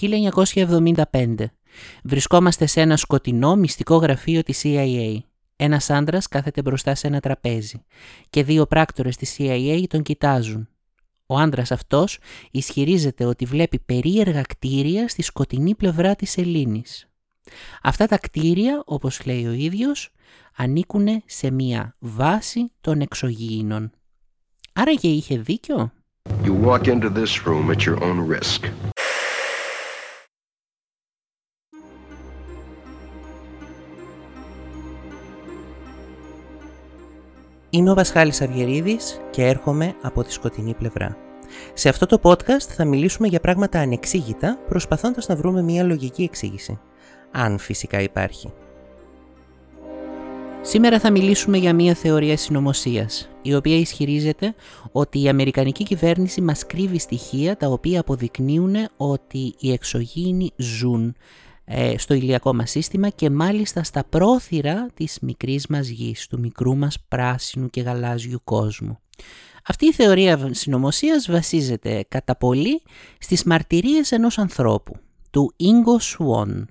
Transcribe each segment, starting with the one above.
1975. Βρισκόμαστε σε ένα σκοτεινό μυστικό γραφείο της CIA. Ένας άντρας κάθεται μπροστά σε ένα τραπέζι και δύο πράκτορες της CIA τον κοιτάζουν. Ο άντρας αυτός ισχυρίζεται ότι βλέπει περίεργα κτίρια στη σκοτεινή πλευρά της Ελλήνης. Αυτά τα κτίρια, όπως λέει ο ίδιος, ανήκουν σε μία βάση των εξωγήινων. Άρα και είχε δίκιο; You walk into this room at your own risk. Είμαι ο Βασχάλης Αυγερίδης και έρχομαι από τη σκοτεινή πλευρά. Σε αυτό το podcast θα μιλήσουμε για πράγματα ανεξήγητα, προσπαθώντας να βρούμε μια λογική εξήγηση. Αν φυσικά υπάρχει. Σήμερα θα μιλήσουμε για μια θεωρία συνωμοσίας, η οποία ισχυρίζεται ότι η Αμερικανική κυβέρνηση μας κρύβει στοιχεία τα οποία αποδεικνύουν ότι οι εξωγήινοι ζουν ε, στο ηλιακό μας σύστημα και μάλιστα στα πρόθυρα της μικρής μας γης, του μικρού μας πράσινου και γαλάζιου κόσμου. Αυτή η θεωρία συνωμοσίας βασίζεται κατά πολύ στις μαρτυρίες ενός ανθρώπου, του Ingo Swan,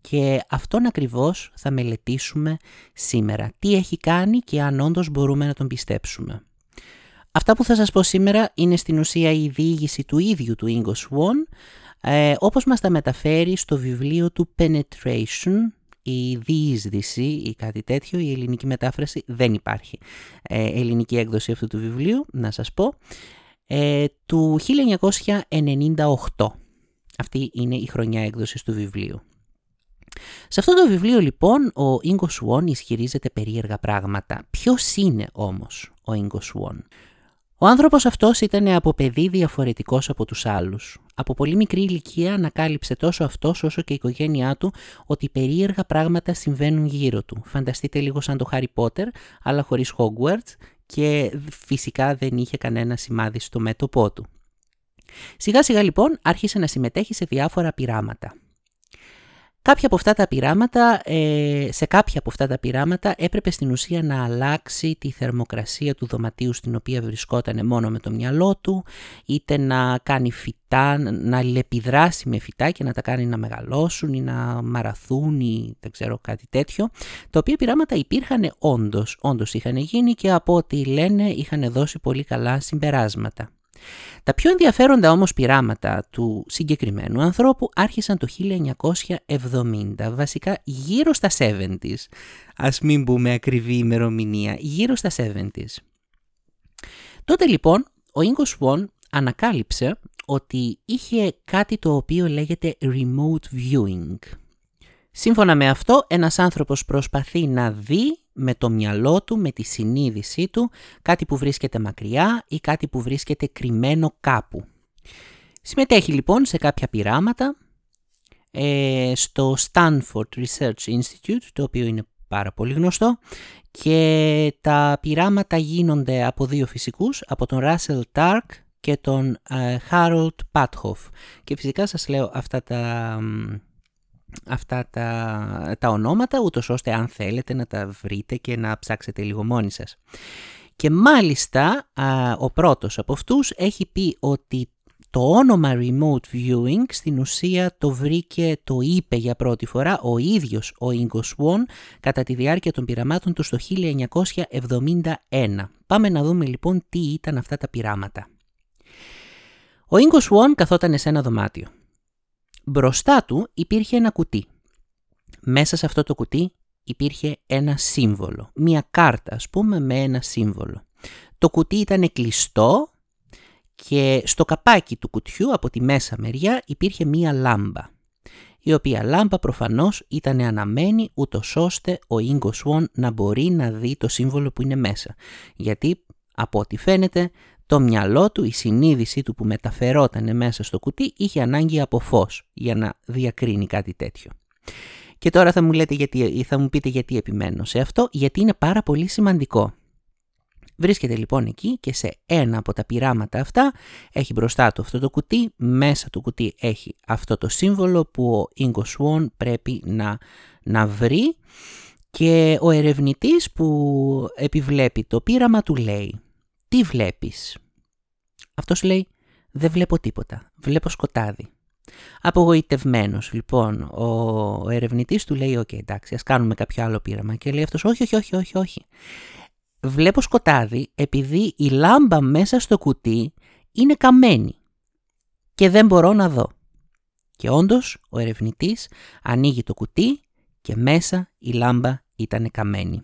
και αυτόν ακριβώς θα μελετήσουμε σήμερα. Τι έχει κάνει και αν όντως μπορούμε να τον πιστέψουμε. Αυτά που θα σας πω σήμερα είναι στην ουσία η διήγηση του ίδιου του Ingo Swan, ε, όπως μας τα μεταφέρει στο βιβλίο του Penetration, η διείσδυση ή κάτι τέτοιο, η ελληνική μετάφραση δεν υπάρχει. Ε, ελληνική έκδοση αυτού του βιβλίου, να σας πω, ε, του 1998. Αυτή είναι η χρονιά έκδοσης του βιβλίου. Σε αυτό το βιβλίο λοιπόν ο Ίγκο Σουόν ισχυρίζεται περίεργα πράγματα. Ποιος είναι όμως ο Ίγκο Σουόν. Ο άνθρωπος αυτός ήταν από παιδί διαφορετικός από τους άλλους. Από πολύ μικρή ηλικία ανακάλυψε τόσο αυτός όσο και η οικογένειά του ότι περίεργα πράγματα συμβαίνουν γύρω του. Φανταστείτε λίγο σαν το Harry Potter, αλλά χωρίς Hogwarts και φυσικά δεν είχε κανένα σημάδι στο μέτωπό του. Σιγά σιγά λοιπόν άρχισε να συμμετέχει σε διάφορα πειράματα. Κάποια από αυτά τα πειράματα, ε, σε κάποια από αυτά τα πειράματα έπρεπε στην ουσία να αλλάξει τη θερμοκρασία του δωματίου στην οποία βρισκόταν μόνο με το μυαλό του, είτε να κάνει φυτά, να λεπιδράσει με φυτά και να τα κάνει να μεγαλώσουν ή να μαραθούν ή δεν ξέρω κάτι τέτοιο, τα οποία πειράματα υπήρχαν όντως, όντως είχαν γίνει και από ό,τι λένε είχαν δώσει πολύ καλά συμπεράσματα. Τα πιο ενδιαφέροντα όμως πειράματα του συγκεκριμένου ανθρώπου άρχισαν το 1970, βασικά γύρω στα 70s. Ας μην πούμε ακριβή ημερομηνία, γύρω στα 70s. Τότε λοιπόν ο Ίγκο Σουόν ανακάλυψε ότι είχε κάτι το οποίο λέγεται remote viewing. Σύμφωνα με αυτό, ένας άνθρωπος προσπαθεί να δει με το μυαλό του, με τη συνείδησή του, κάτι που βρίσκεται μακριά ή κάτι που βρίσκεται κρυμμένο κάπου. Συμμετέχει λοιπόν σε κάποια πειράματα ε, στο Stanford Research Institute, το οποίο είναι πάρα πολύ γνωστό, και τα πειράματα γίνονται από δύο φυσικούς, από τον Russell Tark και τον ε, Harold Pathoff. Και φυσικά σας λέω αυτά τα αυτά τα, τα ονόματα, ούτως ώστε αν θέλετε να τα βρείτε και να ψάξετε λίγο μόνοι σας. Και μάλιστα ο πρώτος από αυτούς έχει πει ότι το όνομα remote viewing στην ουσία το βρήκε, το είπε για πρώτη φορά ο ίδιος ο Ingo Swan κατά τη διάρκεια των πειραμάτων του στο 1971. Πάμε να δούμε λοιπόν τι ήταν αυτά τα πειράματα. Ο Ingo Swan καθόταν σε ένα δωμάτιο. Μπροστά του υπήρχε ένα κουτί. Μέσα σε αυτό το κουτί υπήρχε ένα σύμβολο, μία κάρτα ας πούμε με ένα σύμβολο. Το κουτί ήταν κλειστό και στο καπάκι του κουτιού από τη μέσα μεριά υπήρχε μία λάμπα η οποία λάμπα προφανώς ήταν αναμένη ούτως ώστε ο Ίγκο Σουόν να μπορεί να δει το σύμβολο που είναι μέσα. Γιατί από ό,τι φαίνεται το μυαλό του, η συνείδησή του που μεταφερόταν μέσα στο κουτί είχε ανάγκη από φως για να διακρίνει κάτι τέτοιο. Και τώρα θα μου, λέτε γιατί, θα μου πείτε γιατί επιμένω σε αυτό, γιατί είναι πάρα πολύ σημαντικό. Βρίσκεται λοιπόν εκεί και σε ένα από τα πειράματα αυτά έχει μπροστά του αυτό το κουτί, μέσα του κουτί έχει αυτό το σύμβολο που ο Ingo Swan πρέπει να, να βρει και ο ερευνητής που επιβλέπει το πείραμα του λέει τι βλέπεις; Αυτός λέει, δεν βλέπω τίποτα, βλέπω σκοτάδι. Απογοητευμένος λοιπόν ο ερευνητής του λέει «ΟΚ, εντάξει, ας κάνουμε κάποιο άλλο πείραμα» και λέει αυτός «Όχι, όχι, όχι, όχι, όχι». Βλέπω σκοτάδι επειδή η λάμπα μέσα στο κουτί είναι καμένη και δεν μπορώ να δω. Και όντως ο ερευνητής ανοίγει το κουτί και μέσα η λάμπα ήταν καμένη.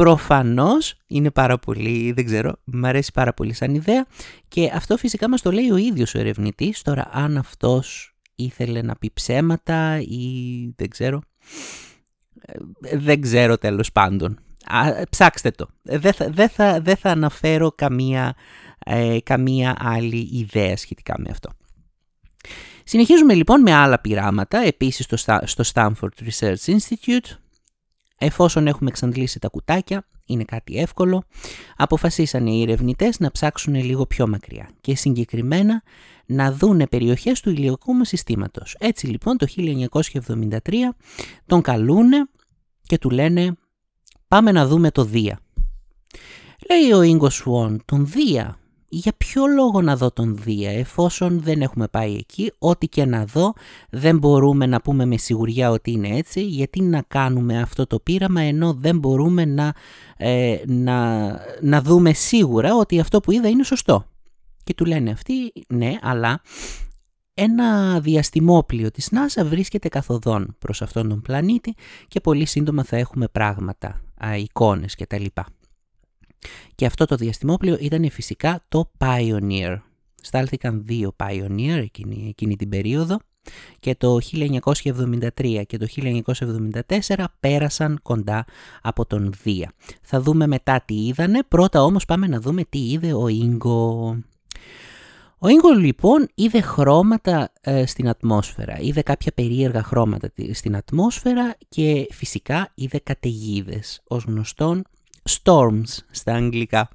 Προφανώς είναι πάρα πολύ, δεν ξέρω, μου αρέσει πάρα πολύ σαν ιδέα και αυτό φυσικά μας το λέει ο ίδιος ο ερευνητής. Τώρα αν αυτός ήθελε να πει ψέματα ή δεν ξέρω, ε, δεν ξέρω τέλος πάντων. Α, ψάξτε το. Δεν θα, δεν θα, δεν θα αναφέρω καμία, ε, καμία άλλη ιδέα σχετικά με αυτό. Συνεχίζουμε λοιπόν με άλλα πειράματα, επίσης στο, στο Stanford Research Institute. Εφόσον έχουμε εξαντλήσει τα κουτάκια, είναι κάτι εύκολο, αποφασίσαν οι ερευνητές να ψάξουν λίγο πιο μακριά και συγκεκριμένα να δούνε περιοχές του ηλιακού συστήματος. Έτσι λοιπόν το 1973 τον καλούνε και του λένε πάμε να δούμε το Δία. Λέει ο Ίγκος Σουόν, τον Δία, για ποιο λόγο να δω τον Δία εφόσον δεν έχουμε πάει εκεί, ό,τι και να δω δεν μπορούμε να πούμε με σιγουριά ότι είναι έτσι, γιατί να κάνουμε αυτό το πείραμα ενώ δεν μπορούμε να, ε, να, να δούμε σίγουρα ότι αυτό που είδα είναι σωστό. Και του λένε αυτοί, ναι, αλλά ένα διαστημόπλιο της NASA βρίσκεται καθοδόν προς αυτόν τον πλανήτη και πολύ σύντομα θα έχουμε πράγματα, α, εικόνες κτλ. Και αυτό το διαστημόπλιο ήταν φυσικά το Pioneer. Στάλθηκαν δύο Pioneer εκείνη, εκείνη την περίοδο και το 1973 και το 1974 πέρασαν κοντά από τον Δία. Θα δούμε μετά τι είδανε, πρώτα όμως πάμε να δούμε τι είδε ο Ίγκο. Ο Ίγκο λοιπόν είδε χρώματα ε, στην ατμόσφαιρα, είδε κάποια περίεργα χρώματα στην ατμόσφαιρα και φυσικά είδε καταιγίδες. Ως γνωστόν storms στα αγγλικά.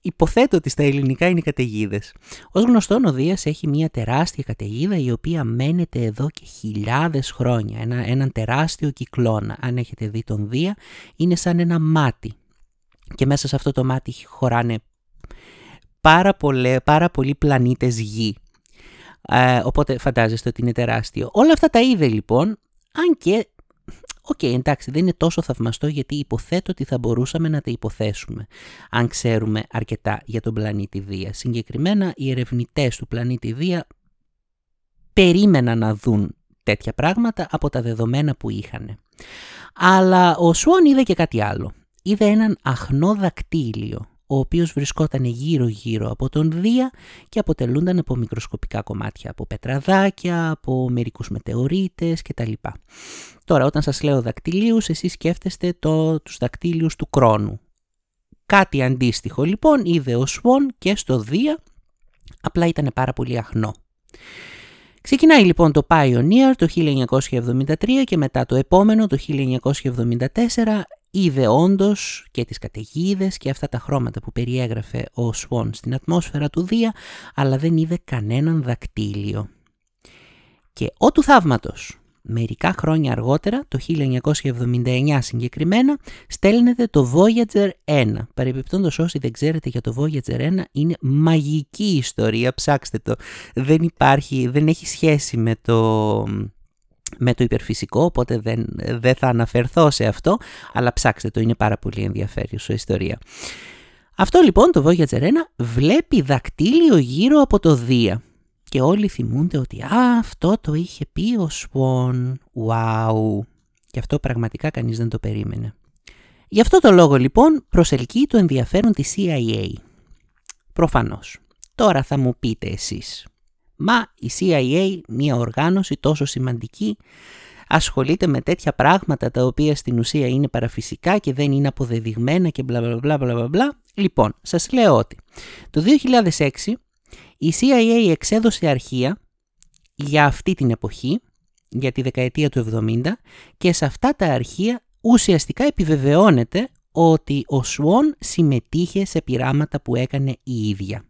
Υποθέτω ότι στα ελληνικά είναι καταιγίδες. Ω γνωστόν, ο Δίας έχει μια τεράστια καταιγίδα η οποία μένεται εδώ και χιλιάδες χρόνια. Ένα, έναν τεράστιο κυκλώνα. Αν έχετε δει τον Δία, είναι σαν ένα μάτι. Και μέσα σε αυτό το μάτι χωράνε πάρα, πολλέ, πάρα πολλοί πλανήτες γη. Ε, οπότε φαντάζεστε ότι είναι τεράστιο. Όλα αυτά τα είδε λοιπόν, αν και Ok, okay, εντάξει, δεν είναι τόσο θαυμαστό γιατί υποθέτω ότι θα μπορούσαμε να τα υποθέσουμε, αν ξέρουμε αρκετά για τον πλανήτη Δία. Συγκεκριμένα, οι ερευνητές του πλανήτη Δία περίμεναν να δουν τέτοια πράγματα από τα δεδομένα που είχαν. Αλλά ο Σουόν είδε και κάτι άλλο. Είδε έναν αχνό δακτύλιο ο οποίος βρισκόταν γύρω-γύρω από τον Δία και αποτελούνταν από μικροσκοπικά κομμάτια, από πετραδάκια, από μερικούς μετεωρίτες κτλ. Τώρα, όταν σας λέω δακτυλίους, εσείς σκέφτεστε το, τους δακτύλιους του κρόνου. Κάτι αντίστοιχο λοιπόν είδε ο Σουόν και στο Δία, απλά ήταν πάρα πολύ αχνό. Ξεκινάει λοιπόν το Pioneer το 1973 και μετά το επόμενο το 1974 είδε όντως και τις καταιγίδες και αυτά τα χρώματα που περιέγραφε ο Σουόν στην ατμόσφαιρα του Δία, αλλά δεν είδε κανέναν δακτύλιο. Και ο του θαύματος, μερικά χρόνια αργότερα, το 1979 συγκεκριμένα, στέλνεται το Voyager 1. Παρεμπιπτόντως όσοι δεν ξέρετε για το Voyager 1, είναι μαγική ιστορία, ψάξτε το. Δεν υπάρχει, δεν έχει σχέση με το με το υπερφυσικό, οπότε δεν, δεν θα αναφερθώ σε αυτό, αλλά ψάξτε το, είναι πάρα πολύ ενδιαφέρουσα ιστορία. Αυτό λοιπόν το Voyager 1 βλέπει δακτύλιο γύρω από το Δία και όλοι θυμούνται ότι «Α, αυτό το είχε πει ο Σουόν, wow». Και αυτό πραγματικά κανείς δεν το περίμενε. Γι' αυτό το λόγο λοιπόν προσελκύει το ενδιαφέρον της CIA. Προφανώς. Τώρα θα μου πείτε εσείς. Μα η CIA, μια οργάνωση τόσο σημαντική, ασχολείται με τέτοια πράγματα τα οποία στην ουσία είναι παραφυσικά και δεν είναι αποδεδειγμένα και μπλα μπλα μπλα μπλα μπλα. Λοιπόν, σας λέω ότι το 2006 η CIA εξέδωσε αρχεία για αυτή την εποχή, για τη δεκαετία του 70 και σε αυτά τα αρχεία ουσιαστικά επιβεβαιώνεται ότι ο Σουόν συμμετείχε σε πειράματα που έκανε η ίδια.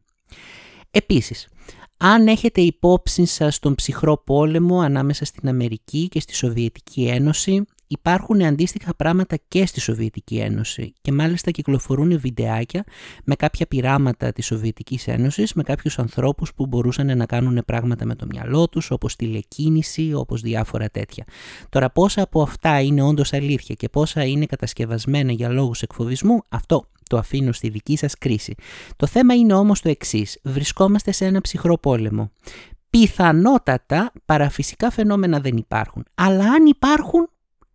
Επίσης, αν έχετε υπόψη σας τον ψυχρό πόλεμο ανάμεσα στην Αμερική και στη Σοβιετική Ένωση, υπάρχουν αντίστοιχα πράγματα και στη Σοβιετική Ένωση και μάλιστα κυκλοφορούν βιντεάκια με κάποια πειράματα της Σοβιετικής Ένωσης με κάποιους ανθρώπους που μπορούσαν να κάνουν πράγματα με το μυαλό τους όπως τηλεκίνηση, όπως διάφορα τέτοια. Τώρα πόσα από αυτά είναι όντως αλήθεια και πόσα είναι κατασκευασμένα για λόγους εκφοβισμού, αυτό το αφήνω στη δική σας κρίση. Το θέμα είναι όμως το εξής. Βρισκόμαστε σε ένα ψυχρό πόλεμο. Πιθανότατα παραφυσικά φαινόμενα δεν υπάρχουν. Αλλά αν υπάρχουν,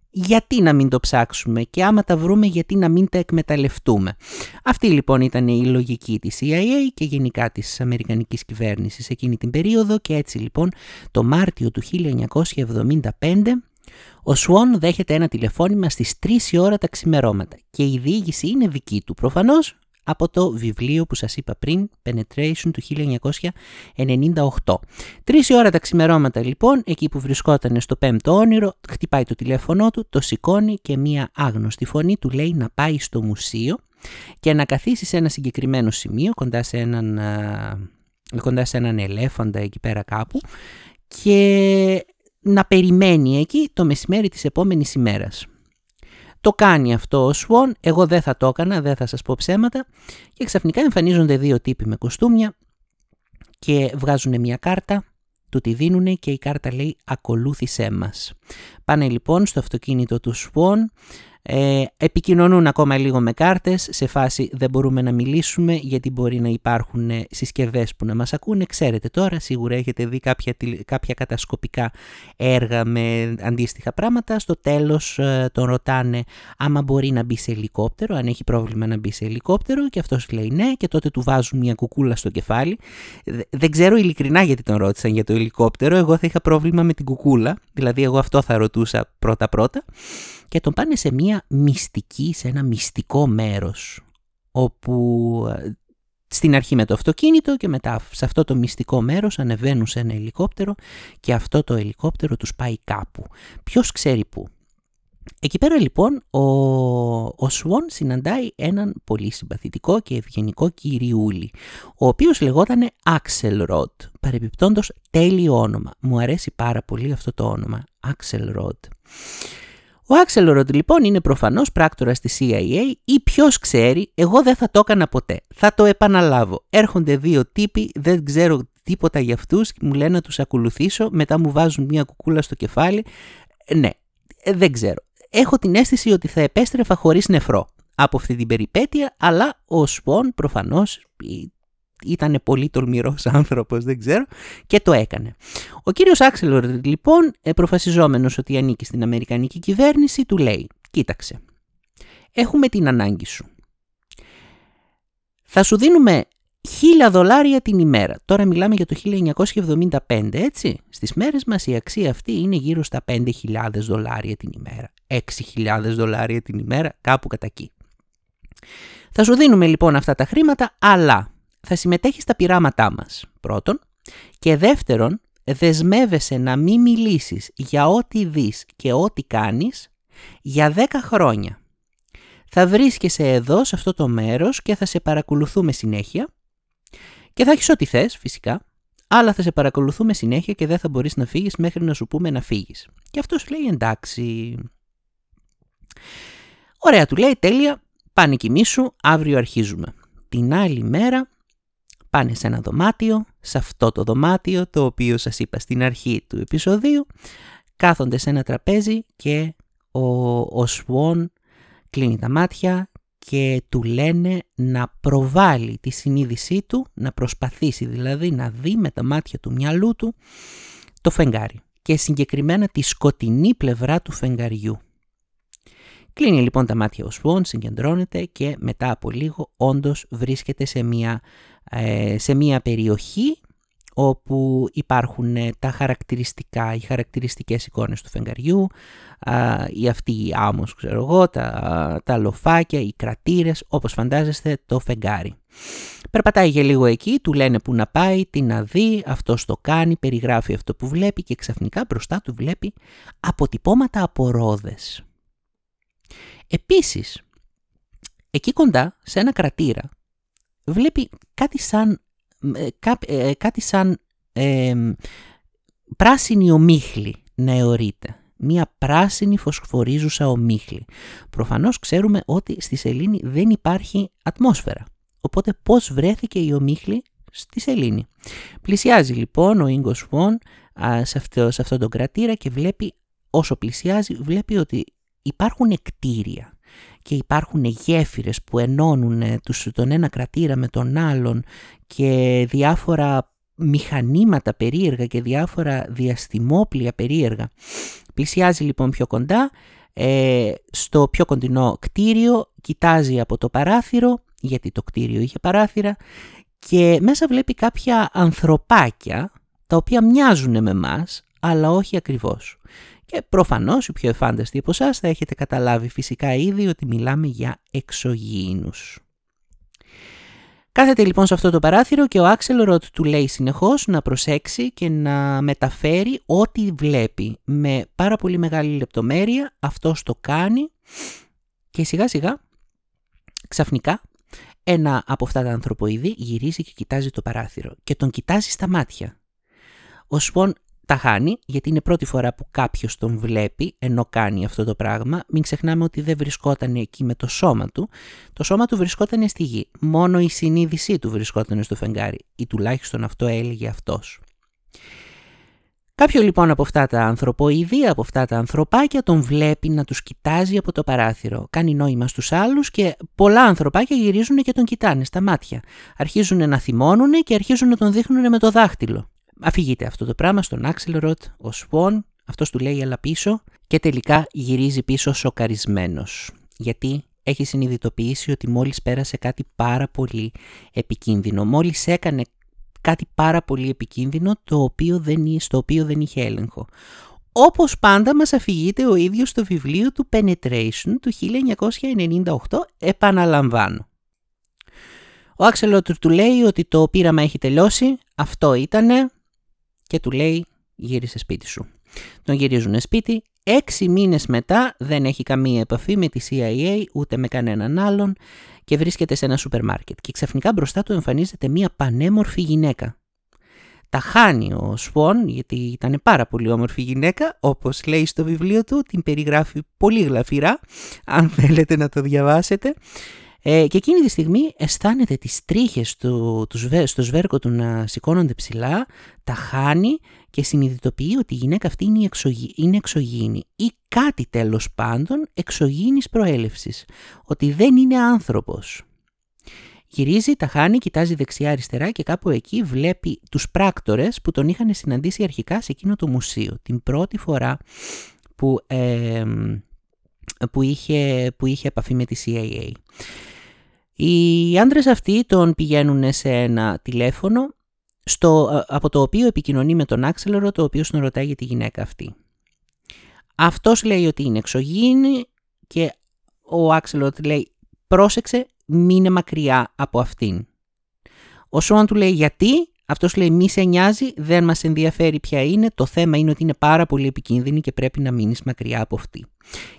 γιατί να μην το ψάξουμε και άμα τα βρούμε γιατί να μην τα εκμεταλλευτούμε; Αυτή λοιπόν ήταν η λογική της CIA και γενικά της Αμερικανικής κυβέρνησης εκείνη την περίοδο και έτσι λοιπόν το Μάρτιο του 1975 ο Σουόν δέχεται ένα τηλεφώνημα στις 3 η ώρα τα ξημερώματα και η διήγηση είναι δική του προφανώς από το βιβλίο που σας είπα πριν, Penetration του 1998. Τρεις η ώρα τα ξημερώματα λοιπόν, εκεί που βρισκόταν στο πέμπτο όνειρο, χτυπάει το τηλέφωνό του, το σηκώνει και μία άγνωστη φωνή του λέει να πάει στο μουσείο και να καθίσει σε ένα συγκεκριμένο σημείο κοντά σε έναν, κοντά σε έναν ελέφαντα εκεί πέρα κάπου και να περιμένει εκεί το μεσημέρι της επόμενης ημέρας. Το κάνει αυτό ο Σουόν, εγώ δεν θα το έκανα, δεν θα σας πω ψέματα και ξαφνικά εμφανίζονται δύο τύποι με κοστούμια και βγάζουν μια κάρτα, του τη δίνουν και η κάρτα λέει «Ακολούθησέ μας». Πάνε λοιπόν στο αυτοκίνητο του Σουόν, ε, επικοινωνούν ακόμα λίγο με κάρτες, σε φάση δεν μπορούμε να μιλήσουμε γιατί μπορεί να υπάρχουν ε, συσκευές που να μας ακούνε. Ξέρετε τώρα, σίγουρα έχετε δει κάποια, κάποια κατασκοπικά έργα με αντίστοιχα πράγματα. Στο τέλος ε, τον ρωτάνε άμα μπορεί να μπει σε ελικόπτερο, αν έχει πρόβλημα να μπει σε ελικόπτερο και αυτός λέει ναι και τότε του βάζουν μια κουκούλα στο κεφάλι. Δεν ξέρω ειλικρινά γιατί τον ρώτησαν για το ελικόπτερο, εγώ θα είχα πρόβλημα με την κουκούλα, δηλαδή εγώ αυτό θα ρωτούσα πρώτα-πρώτα και τον πάνε σε μια μυστική, σε ένα μυστικό μέρος όπου ε, στην αρχή με το αυτοκίνητο και μετά σε αυτό το μυστικό μέρος ανεβαίνουν σε ένα ελικόπτερο και αυτό το ελικόπτερο τους πάει κάπου. Ποιος ξέρει πού. Εκεί πέρα λοιπόν ο, ο Σουόν συναντάει έναν πολύ συμπαθητικό και ευγενικό κυριούλη, ο οποίος λεγόταν Axelrod, παρεμπιπτόντος τέλειο όνομα. Μου αρέσει πάρα πολύ αυτό το όνομα, Axelrod. Ο Άξελροντ λοιπόν είναι προφανώς πράκτορας της CIA ή ποιος ξέρει, εγώ δεν θα το έκανα ποτέ. Θα το επαναλάβω. Έρχονται δύο τύποι, δεν ξέρω τίποτα για αυτούς, μου λένε να τους ακολουθήσω, μετά μου βάζουν μια κουκούλα στο κεφάλι. Ε, ναι, ε, δεν ξέρω. Έχω την αίσθηση ότι θα επέστρεφα χωρίς νεφρό από αυτή την περιπέτεια, αλλά ο Σπον προφανώς ήταν πολύ τολμηρός άνθρωπος, δεν ξέρω, και το έκανε. Ο κύριος Άξελορ, λοιπόν, προφασιζόμενος ότι ανήκει στην Αμερικανική κυβέρνηση, του λέει «Κοίταξε, έχουμε την ανάγκη σου. Θα σου δίνουμε χίλια δολάρια την ημέρα. Τώρα μιλάμε για το 1975, έτσι. Στις μέρες μας η αξία αυτή είναι γύρω στα 5.000 δολάρια την ημέρα. 6.000 δολάρια την ημέρα, κάπου κατά εκεί. Θα σου δίνουμε λοιπόν αυτά τα χρήματα, αλλά θα συμμετέχεις στα πειράματά μας, πρώτον. Και δεύτερον, δεσμεύεσαι να μην μιλήσεις για ό,τι δεις και ό,τι κάνεις για 10 χρόνια. Θα βρίσκεσαι εδώ, σε αυτό το μέρος και θα σε παρακολουθούμε συνέχεια και θα έχεις ό,τι θες, φυσικά, αλλά θα σε παρακολουθούμε συνέχεια και δεν θα μπορείς να φύγεις μέχρι να σου πούμε να φύγεις. Και αυτός λέει εντάξει. Ωραία, του λέει τέλεια, πάνε κοιμήσου, αύριο αρχίζουμε. Την άλλη μέρα πάνε σε ένα δωμάτιο, σε αυτό το δωμάτιο το οποίο σας είπα στην αρχή του επεισοδίου, κάθονται σε ένα τραπέζι και ο, ο Σουόν κλείνει τα μάτια και του λένε να προβάλλει τη συνείδησή του, να προσπαθήσει δηλαδή να δει με τα μάτια του μυαλού του το φεγγάρι και συγκεκριμένα τη σκοτεινή πλευρά του φεγγαριού. Κλείνει λοιπόν τα μάτια ο Σουόν, συγκεντρώνεται και μετά από λίγο όντως βρίσκεται σε μια ε, σε μια περιοχή όπου υπάρχουν ε, τα χαρακτηριστικά, οι χαρακτηριστικές εικόνες του φεγγαριού, η αυτή η άμμος, ξέρω εγώ, τα, τα λοφάκια, οι κρατήρες, όπως φαντάζεστε το φεγγάρι. Περπατάει για λίγο εκεί, του λένε που να πάει, τι να δει, αυτός το κάνει, περιγράφει αυτό που βλέπει και ξαφνικά μπροστά του βλέπει αποτυπώματα από ρόδες. Επίσης, εκεί κοντά, σε ένα κρατήρα, βλέπει κάτι σαν, ε, ε, κάτι σαν ε, πράσινη ομίχλη να αιωρείται. μία πράσινη φωσφορίζουσα ομίχλη. Προφανώς ξέρουμε ότι στη σελήνη δεν υπάρχει ατμόσφαιρα. Οπότε πώς βρέθηκε η ομίχλη στη σελήνη. Πλησιάζει λοιπόν ο Ίγκος Φων σε αυτό, σε αυτόν τον κρατήρα και βλέπει όσο πλησιάζει βλέπει ότι υπάρχουν κτίρια και υπάρχουν γέφυρες που ενώνουν τους, τον ένα κρατήρα με τον άλλον και διάφορα μηχανήματα περίεργα και διάφορα διαστημόπλια περίεργα. Πλησιάζει λοιπόν πιο κοντά, ε, στο πιο κοντινό κτίριο, κοιτάζει από το παράθυρο, γιατί το κτίριο είχε παράθυρα, και μέσα βλέπει κάποια ανθρωπάκια, τα οποία μοιάζουν με μας, αλλά όχι ακριβώς. Και προφανώς οι πιο εφάνταστοι από εσάς θα έχετε καταλάβει φυσικά ήδη ότι μιλάμε για εξωγήινους. Κάθεται λοιπόν σε αυτό το παράθυρο και ο Άξελ Ροτ του λέει συνεχώς να προσέξει και να μεταφέρει ό,τι βλέπει. Με πάρα πολύ μεγάλη λεπτομέρεια αυτός το κάνει και σιγά σιγά ξαφνικά ένα από αυτά τα ανθρωποειδή γυρίζει και κοιτάζει το παράθυρο και τον κοιτάζει στα μάτια. Ο Σουόν τα χάνει, γιατί είναι πρώτη φορά που κάποιος τον βλέπει ενώ κάνει αυτό το πράγμα. Μην ξεχνάμε ότι δεν βρισκόταν εκεί με το σώμα του. Το σώμα του βρισκόταν στη γη. Μόνο η συνείδησή του βρισκόταν στο φεγγάρι. Ή τουλάχιστον αυτό έλεγε αυτός. Κάποιο λοιπόν από αυτά τα ανθρωποειδή, από αυτά τα ανθρωπάκια τον βλέπει να τους κοιτάζει από το παράθυρο. Κάνει νόημα στους άλλους και πολλά ανθρωπάκια γυρίζουν και τον κοιτάνε στα μάτια. Αρχίζουν να θυμώνουν και αρχίζουν να τον δείχνουν με το δάχτυλο αφηγείται αυτό το πράγμα στον Άξελροτ, ο Σουόν, αυτός του λέει έλα πίσω και τελικά γυρίζει πίσω σοκαρισμένος. Γιατί έχει συνειδητοποιήσει ότι μόλις πέρασε κάτι πάρα πολύ επικίνδυνο. Μόλις έκανε κάτι πάρα πολύ επικίνδυνο το οποίο δεν, στο οποίο δεν είχε έλεγχο. Όπως πάντα μας αφηγείται ο ίδιος στο βιβλίο του Penetration του 1998, επαναλαμβάνω. Ο Άξελοτ του λέει ότι το πείραμα έχει τελειώσει, αυτό ήτανε, και του λέει γύρισε σπίτι σου. Τον γυρίζουν σπίτι, έξι μήνες μετά δεν έχει καμία επαφή με τη CIA ούτε με κανέναν άλλον και βρίσκεται σε ένα σούπερ μάρκετ και ξαφνικά μπροστά του εμφανίζεται μια πανέμορφη γυναίκα. Τα χάνει ο Σουόν γιατί ήταν πάρα πολύ όμορφη γυναίκα όπως λέει στο βιβλίο του, την περιγράφει πολύ γλαφυρά αν θέλετε να το διαβάσετε ε, και εκείνη τη στιγμή αισθάνεται τις τρίχες του, τους, στο σβέρκο του να σηκώνονται ψηλά, τα χάνει και συνειδητοποιεί ότι η γυναίκα αυτή είναι, εξωγή, είναι εξωγήινη ή κάτι τέλος πάντων εξωγήινης προέλευσης, ότι δεν είναι άνθρωπος. Γυρίζει, τα χάνει, κοιτάζει δεξιά-αριστερά και κάπου εκεί βλέπει τους πράκτορες που τον είχαν συναντήσει αρχικά σε εκείνο το μουσείο. Την πρώτη φορά που, που, είχε, που είχε επαφή με τη CIA. Οι άντρες αυτοί τον πηγαίνουν σε ένα τηλέφωνο στο, από το οποίο επικοινωνεί με τον Άξελορο το οποίο τον ρωτάει για τη γυναίκα αυτή. Αυτός λέει ότι είναι εξωγήινη και ο Άξελορο λέει πρόσεξε μείνε μακριά από αυτήν. Ο Σουάν του λέει γιατί, αυτός λέει μη σε νοιάζει, δεν μας ενδιαφέρει ποια είναι, το θέμα είναι ότι είναι πάρα πολύ επικίνδυνη και πρέπει να μείνεις μακριά από αυτή.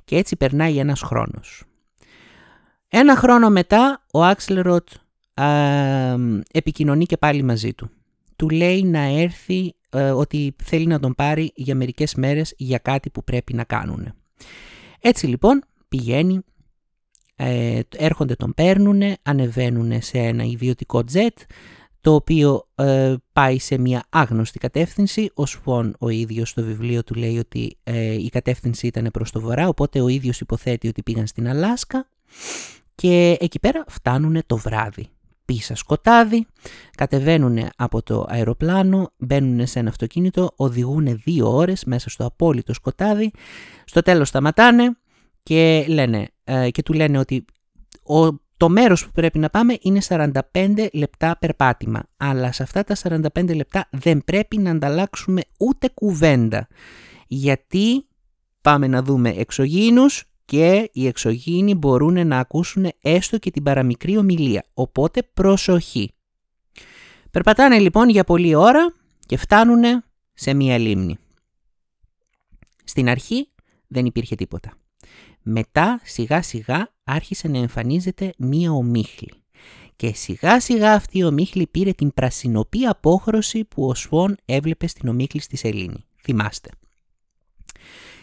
Και έτσι περνάει ένας χρόνος. Ένα χρόνο μετά ο Άξλεροτ επικοινωνεί και πάλι μαζί του. Του λέει να έρθει ε, ότι θέλει να τον πάρει για μερικές μέρες για κάτι που πρέπει να κάνουν. Έτσι λοιπόν πηγαίνει, ε, έρχονται τον παίρνουν, ανεβαίνουν σε ένα ιδιωτικό τζετ το οποίο ε, πάει σε μια άγνωστη κατεύθυνση. Ο Σφόν ο ίδιος στο βιβλίο του λέει ότι ε, η κατεύθυνση ήταν προς το βορρά, οπότε ο ίδιος υποθέτει ότι πήγαν στην Αλάσκα και εκεί πέρα φτάνουν το βράδυ. Πίσα σκοτάδι, κατεβαίνουν από το αεροπλάνο, μπαίνουν σε ένα αυτοκίνητο, οδηγούν δύο ώρες μέσα στο απόλυτο σκοτάδι, στο τέλος σταματάνε και, λένε, ε, και του λένε ότι ο, το μέρος που πρέπει να πάμε είναι 45 λεπτά περπάτημα, αλλά σε αυτά τα 45 λεπτά δεν πρέπει να ανταλλάξουμε ούτε κουβέντα, γιατί πάμε να δούμε εξωγήινους και οι εξωγήινοι μπορούν να ακούσουν έστω και την παραμικρή ομιλία, οπότε προσοχή. Περπατάνε λοιπόν για πολλή ώρα και φτάνουν σε μία λίμνη. Στην αρχή δεν υπήρχε τίποτα. Μετά σιγά σιγά άρχισε να εμφανίζεται μία ομίχλη. Και σιγά σιγά αυτή η ομίχλη πήρε την πρασινοπή απόχρωση που ο Σφόν έβλεπε στην ομίχλη στη σελήνη. Θυμάστε.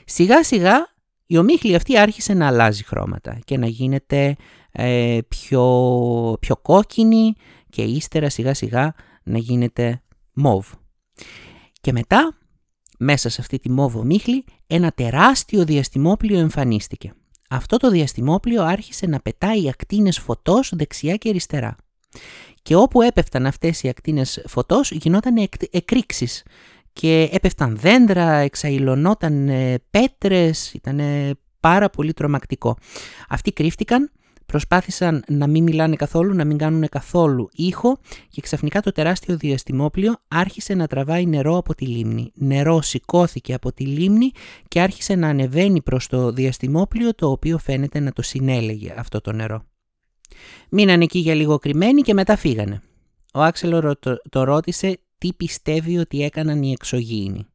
Σιγά σιγά η ομίχλη αυτή άρχισε να αλλάζει χρώματα και να γίνεται ε, πιο, πιο κόκκινη και ύστερα σιγά σιγά να γίνεται μόβ. Και μετά, μέσα σε αυτή τη μόβ ομίχλη, ένα τεράστιο διαστημόπλιο εμφανίστηκε. Αυτό το διαστημόπλιο άρχισε να πετάει ακτίνες φωτός δεξιά και αριστερά. Και όπου έπεφταν αυτές οι ακτίνες φωτός γινόταν εκρήξεις και έπεφταν δέντρα, εξαϊλωνόταν πέτρες, ήταν πάρα πολύ τρομακτικό. Αυτοί κρύφτηκαν, προσπάθησαν να μην μιλάνε καθόλου, να μην κάνουν καθόλου ήχο και ξαφνικά το τεράστιο διαστημόπλιο άρχισε να τραβάει νερό από τη λίμνη. Νερό σηκώθηκε από τη λίμνη και άρχισε να ανεβαίνει προς το διαστημόπλιο το οποίο φαίνεται να το συνέλεγε αυτό το νερό. Μείναν εκεί για λίγο κρυμμένοι και μετά φύγανε. Ο Άξελο το ρώτησε τι πιστεύει ότι έκαναν οι εξωγήινοι.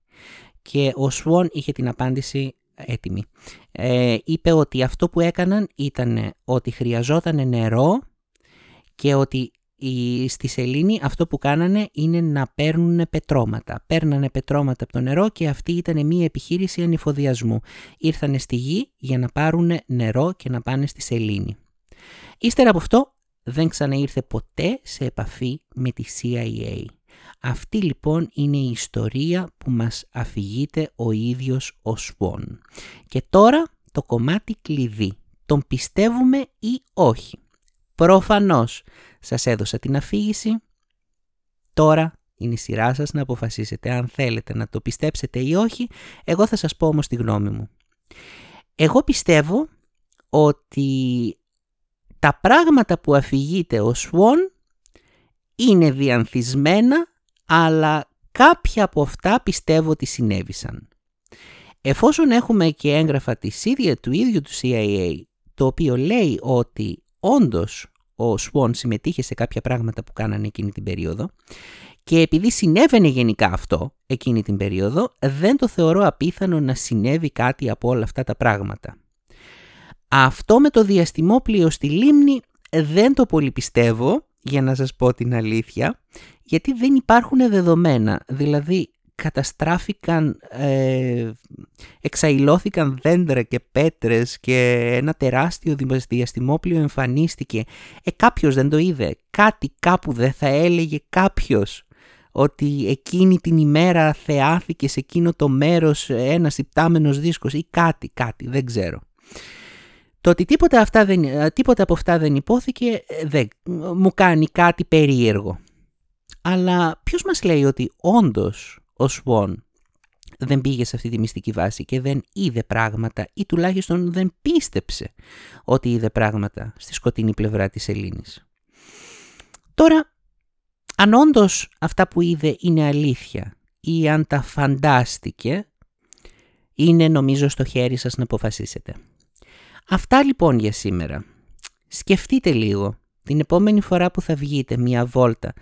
Και ο Σουόν είχε την απάντηση έτοιμη. Ε, είπε ότι αυτό που έκαναν ήταν ότι χρειαζόταν νερό και ότι στη σελήνη αυτό που κάνανε είναι να παίρνουν πετρώματα. Παίρνανε πετρώματα από το νερό και αυτή ήταν μια επιχείρηση ανηφοδιασμού. Ήρθανε στη γη για να πάρουν νερό και να πάνε στη σελήνη. Ύστερα από αυτό δεν ξαναήρθε ποτέ σε επαφή με τη CIA. Αυτή λοιπόν είναι η ιστορία που μας αφηγείται ο ίδιος ο Σβόν. Και τώρα το κομμάτι κλειδί. Τον πιστεύουμε ή όχι; Προφανώς σας έδωσα την αφήγηση. Τώρα είναι η σειρά σας να αποφασίσετε αν θέλετε να το πιστέψετε ή όχι. Εγώ θα σας πω όμως τη γνώμη μου. Εγώ πιστεύω ότι τα πράγματα που αφηγείται ο Σουόν είναι διανθισμένα, αλλά κάποια από αυτά πιστεύω ότι συνέβησαν. Εφόσον έχουμε και έγγραφα της ίδια του ίδιου του CIA, το οποίο λέει ότι όντως ο Σουόν συμμετείχε σε κάποια πράγματα που κάνανε εκείνη την περίοδο και επειδή συνέβαινε γενικά αυτό εκείνη την περίοδο, δεν το θεωρώ απίθανο να συνέβη κάτι από όλα αυτά τα πράγματα. Αυτό με το διαστημόπλιο στη λίμνη δεν το πολύ πιστεύω, για να σας πω την αλήθεια, γιατί δεν υπάρχουν δεδομένα. Δηλαδή καταστράφηκαν, ε, εξαϊλώθηκαν δέντρα και πέτρες και ένα τεράστιο διαστημόπλιο εμφανίστηκε. Ε, κάποιος δεν το είδε. Κάτι κάπου δεν θα έλεγε κάποιος ότι εκείνη την ημέρα θεάθηκε σε εκείνο το μέρος ένας υπτάμενος δίσκος ή κάτι, κάτι, δεν ξέρω. Το ότι τίποτα, αυτά δεν, ε, τίποτα από αυτά δεν υπόθηκε ε, δεν, μου κάνει κάτι περίεργο. Αλλά ποιος μας λέει ότι όντως ο Σουόν δεν πήγε σε αυτή τη μυστική βάση και δεν είδε πράγματα ή τουλάχιστον δεν πίστεψε ότι είδε πράγματα στη σκοτεινή πλευρά της Ελλήνης; Τώρα, αν όντως αυτά που είδε είναι αλήθεια ή αν τα φαντάστηκε, είναι νομίζω στο χέρι σας να αποφασίσετε. Αυτά λοιπόν για σήμερα. Σκεφτείτε λίγο την επόμενη φορά που θα βγείτε μια βόλτα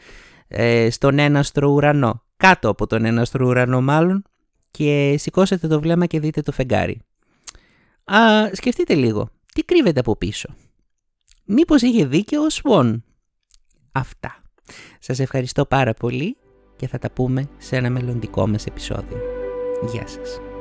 ε, στον έναστρο ουρανό, κάτω από τον έναστρο ουρανό μάλλον, και σηκώσετε το βλέμμα και δείτε το φεγγάρι. Α, σκεφτείτε λίγο, τι κρύβεται από πίσω. Μήπως είχε δίκαιο ο Σουόν. Αυτά. Σας ευχαριστώ πάρα πολύ και θα τα πούμε σε ένα μελλοντικό μας επεισόδιο. Γεια σας.